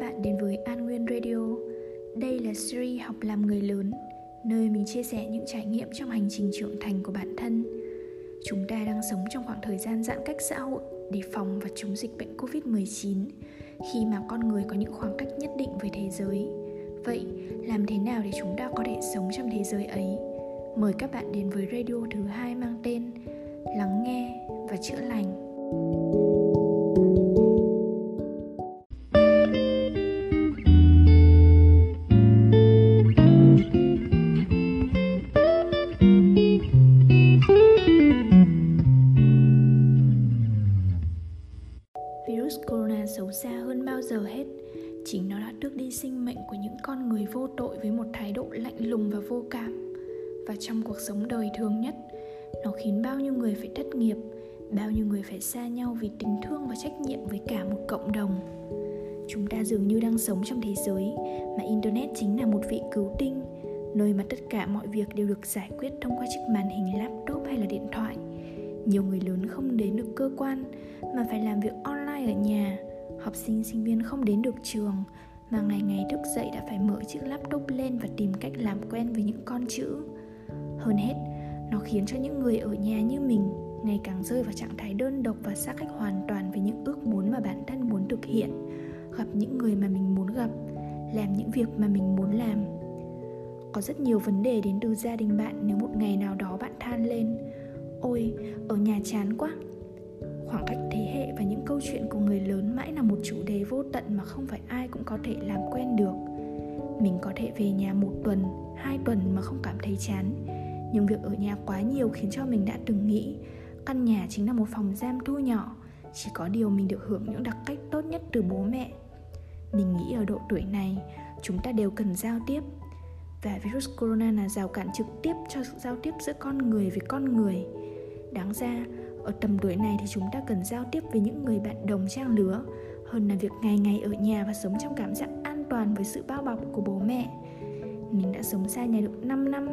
bạn đến với An Nguyên Radio. Đây là series học làm người lớn, nơi mình chia sẻ những trải nghiệm trong hành trình trưởng thành của bản thân. Chúng ta đang sống trong khoảng thời gian giãn cách xã hội để phòng và chống dịch bệnh Covid-19 khi mà con người có những khoảng cách nhất định với thế giới. Vậy, làm thế nào để chúng ta có thể sống trong thế giới ấy? Mời các bạn đến với radio thứ hai mang tên Lắng nghe và chữa lành. Virus độ lạnh lùng và vô cảm. Và trong cuộc sống đời thường nhất, Nó khiến bao nhiêu người phải thất nghiệp, Bao nhiêu người phải xa nhau vì tình thương và trách nhiệm với cả một cộng đồng. Chúng ta dường như đang sống trong thế giới Mà Internet chính là một vị cứu tinh, Nơi mà tất cả mọi việc đều được giải quyết thông qua chiếc màn hình laptop hay là điện thoại. Nhiều người lớn không đến được cơ quan, mà phải làm việc online ở nhà. Học sinh sinh viên không đến được trường mà ngày ngày thức dậy đã phải mở chiếc laptop lên và tìm cách làm quen với những con chữ. Hơn hết, nó khiến cho những người ở nhà như mình ngày càng rơi vào trạng thái đơn độc và xa cách hoàn toàn với những ước muốn mà bản thân muốn thực hiện, gặp những người mà mình muốn gặp, làm những việc mà mình muốn làm. Có rất nhiều vấn đề đến từ gia đình bạn nếu một ngày nào đó bạn than lên, ôi, ở nhà chán quá. Khoảng cách thế hệ và những câu chuyện của người lớn mãi là một chủ vô tận mà không phải ai cũng có thể làm quen được. Mình có thể về nhà một tuần, hai tuần mà không cảm thấy chán. Nhưng việc ở nhà quá nhiều khiến cho mình đã từng nghĩ, căn nhà chính là một phòng giam thu nhỏ, chỉ có điều mình được hưởng những đặc cách tốt nhất từ bố mẹ. Mình nghĩ ở độ tuổi này, chúng ta đều cần giao tiếp. Và virus corona là rào cản trực tiếp cho sự giao tiếp giữa con người với con người. Đáng ra, ở tầm tuổi này thì chúng ta cần giao tiếp với những người bạn đồng trang lứa hơn là việc ngày ngày ở nhà và sống trong cảm giác an toàn với sự bao bọc của bố mẹ. Mình đã sống xa nhà được 5 năm,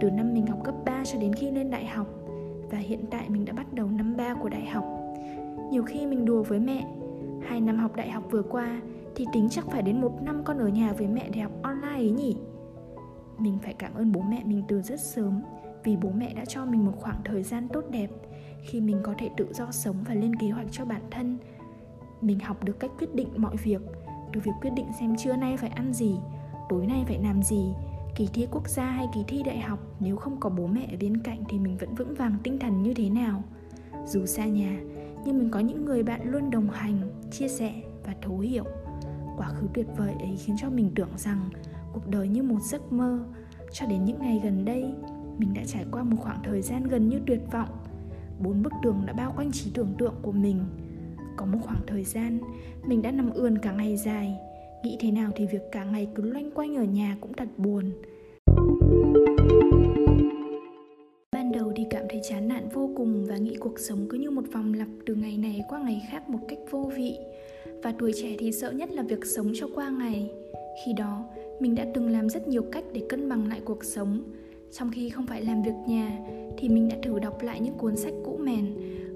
từ năm mình học cấp 3 cho đến khi lên đại học. Và hiện tại mình đã bắt đầu năm 3 của đại học. Nhiều khi mình đùa với mẹ. Hai năm học đại học vừa qua thì tính chắc phải đến một năm con ở nhà với mẹ để học online ấy nhỉ? Mình phải cảm ơn bố mẹ mình từ rất sớm vì bố mẹ đã cho mình một khoảng thời gian tốt đẹp khi mình có thể tự do sống và lên kế hoạch cho bản thân mình học được cách quyết định mọi việc từ việc quyết định xem trưa nay phải ăn gì, tối nay phải làm gì, kỳ thi quốc gia hay kỳ thi đại học, nếu không có bố mẹ ở bên cạnh thì mình vẫn vững vàng tinh thần như thế nào. Dù xa nhà, nhưng mình có những người bạn luôn đồng hành, chia sẻ và thấu hiểu. Quá khứ tuyệt vời ấy khiến cho mình tưởng rằng cuộc đời như một giấc mơ. Cho đến những ngày gần đây, mình đã trải qua một khoảng thời gian gần như tuyệt vọng. Bốn bức tường đã bao quanh trí tưởng tượng của mình có một khoảng thời gian, mình đã nằm ươn cả ngày dài. Nghĩ thế nào thì việc cả ngày cứ loanh quanh ở nhà cũng thật buồn. Ban đầu thì cảm thấy chán nản vô cùng và nghĩ cuộc sống cứ như một vòng lặp từ ngày này qua ngày khác một cách vô vị. Và tuổi trẻ thì sợ nhất là việc sống cho qua ngày. Khi đó, mình đã từng làm rất nhiều cách để cân bằng lại cuộc sống. Trong khi không phải làm việc nhà, thì mình đã thử đọc lại những cuốn sách cũ mèn,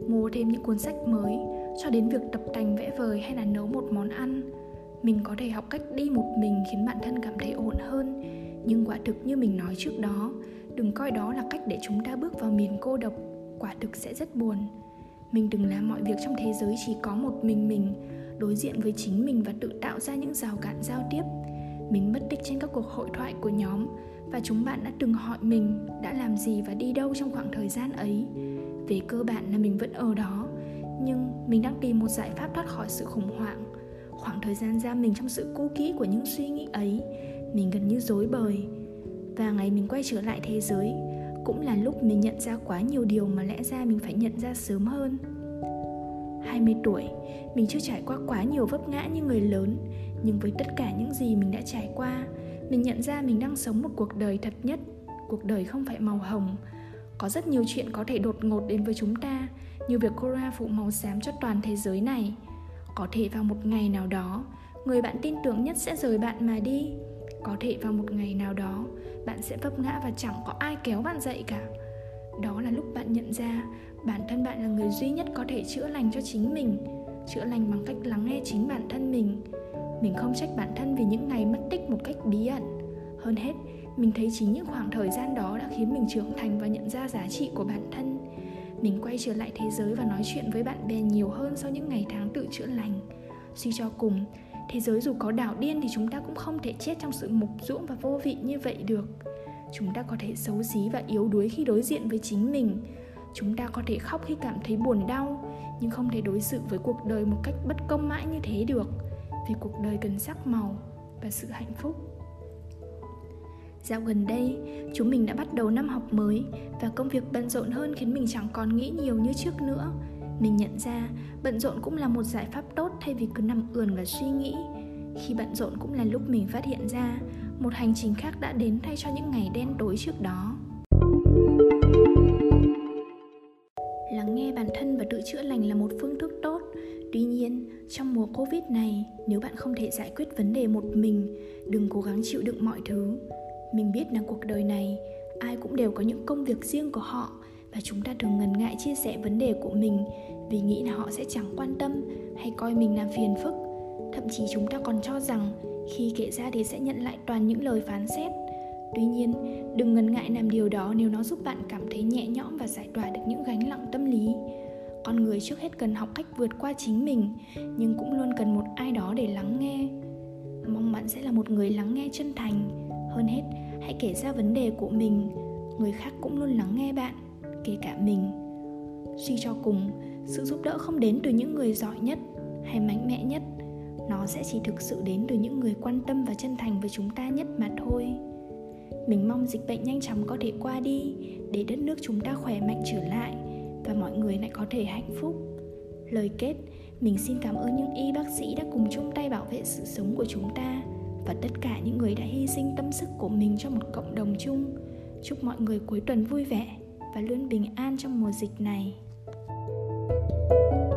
mua thêm những cuốn sách mới cho đến việc tập tành vẽ vời hay là nấu một món ăn. Mình có thể học cách đi một mình khiến bản thân cảm thấy ổn hơn. Nhưng quả thực như mình nói trước đó, đừng coi đó là cách để chúng ta bước vào miền cô độc, quả thực sẽ rất buồn. Mình đừng làm mọi việc trong thế giới chỉ có một mình mình, đối diện với chính mình và tự tạo ra những rào cản giao tiếp. Mình mất tích trên các cuộc hội thoại của nhóm và chúng bạn đã từng hỏi mình đã làm gì và đi đâu trong khoảng thời gian ấy. Về cơ bản là mình vẫn ở đó nhưng mình đang tìm một giải pháp thoát khỏi sự khủng hoảng. Khoảng thời gian giam mình trong sự cũ kỹ của những suy nghĩ ấy mình gần như dối bời. Và ngày mình quay trở lại thế giới cũng là lúc mình nhận ra quá nhiều điều mà lẽ ra mình phải nhận ra sớm hơn. 20 tuổi, mình chưa trải qua quá nhiều vấp ngã như người lớn Nhưng với tất cả những gì mình đã trải qua mình nhận ra mình đang sống một cuộc đời thật nhất. Cuộc đời không phải màu hồng có rất nhiều chuyện có thể đột ngột đến với chúng ta như việc Cora phủ màu xám cho toàn thế giới này. Có thể vào một ngày nào đó, người bạn tin tưởng nhất sẽ rời bạn mà đi. Có thể vào một ngày nào đó, bạn sẽ vấp ngã và chẳng có ai kéo bạn dậy cả. Đó là lúc bạn nhận ra bản thân bạn là người duy nhất có thể chữa lành cho chính mình, chữa lành bằng cách lắng nghe chính bản thân mình. Mình không trách bản thân vì những ngày mất tích một cách bí ẩn. Hơn hết, mình thấy chính những khoảng thời gian đó đã khiến mình trưởng thành và nhận ra giá trị của bản thân mình quay trở lại thế giới và nói chuyện với bạn bè nhiều hơn sau những ngày tháng tự chữa lành. Suy cho cùng, thế giới dù có đảo điên thì chúng ta cũng không thể chết trong sự mục ruỗng và vô vị như vậy được. Chúng ta có thể xấu xí và yếu đuối khi đối diện với chính mình. Chúng ta có thể khóc khi cảm thấy buồn đau, nhưng không thể đối xử với cuộc đời một cách bất công mãi như thế được. Vì cuộc đời cần sắc màu và sự hạnh phúc. Dạo gần đây, chúng mình đã bắt đầu năm học mới và công việc bận rộn hơn khiến mình chẳng còn nghĩ nhiều như trước nữa. Mình nhận ra bận rộn cũng là một giải pháp tốt thay vì cứ nằm ườn và suy nghĩ. Khi bận rộn cũng là lúc mình phát hiện ra một hành trình khác đã đến thay cho những ngày đen tối trước đó. Lắng nghe bản thân và tự chữa lành là một phương thức tốt. Tuy nhiên, trong mùa Covid này, nếu bạn không thể giải quyết vấn đề một mình, đừng cố gắng chịu đựng mọi thứ mình biết là cuộc đời này, ai cũng đều có những công việc riêng của họ và chúng ta thường ngần ngại chia sẻ vấn đề của mình vì nghĩ là họ sẽ chẳng quan tâm hay coi mình là phiền phức. Thậm chí chúng ta còn cho rằng khi kể ra thì sẽ nhận lại toàn những lời phán xét. Tuy nhiên, đừng ngần ngại làm điều đó nếu nó giúp bạn cảm thấy nhẹ nhõm và giải tỏa được những gánh nặng tâm lý. Con người trước hết cần học cách vượt qua chính mình, nhưng cũng luôn cần một ai đó để lắng nghe. Mong bạn sẽ là một người lắng nghe chân thành hơn hết, hãy kể ra vấn đề của mình, người khác cũng luôn lắng nghe bạn, kể cả mình. Suy cho cùng, sự giúp đỡ không đến từ những người giỏi nhất hay mạnh mẽ nhất. Nó sẽ chỉ thực sự đến từ những người quan tâm và chân thành với chúng ta nhất mà thôi. Mình mong dịch bệnh nhanh chóng có thể qua đi, để đất nước chúng ta khỏe mạnh trở lại và mọi người lại có thể hạnh phúc. Lời kết, mình xin cảm ơn những y bác sĩ đã cùng chung tay bảo vệ sự sống của chúng ta và tất cả những người đã hy sinh tâm sức của mình cho một cộng đồng chung. Chúc mọi người cuối tuần vui vẻ và luôn bình an trong mùa dịch này. thank you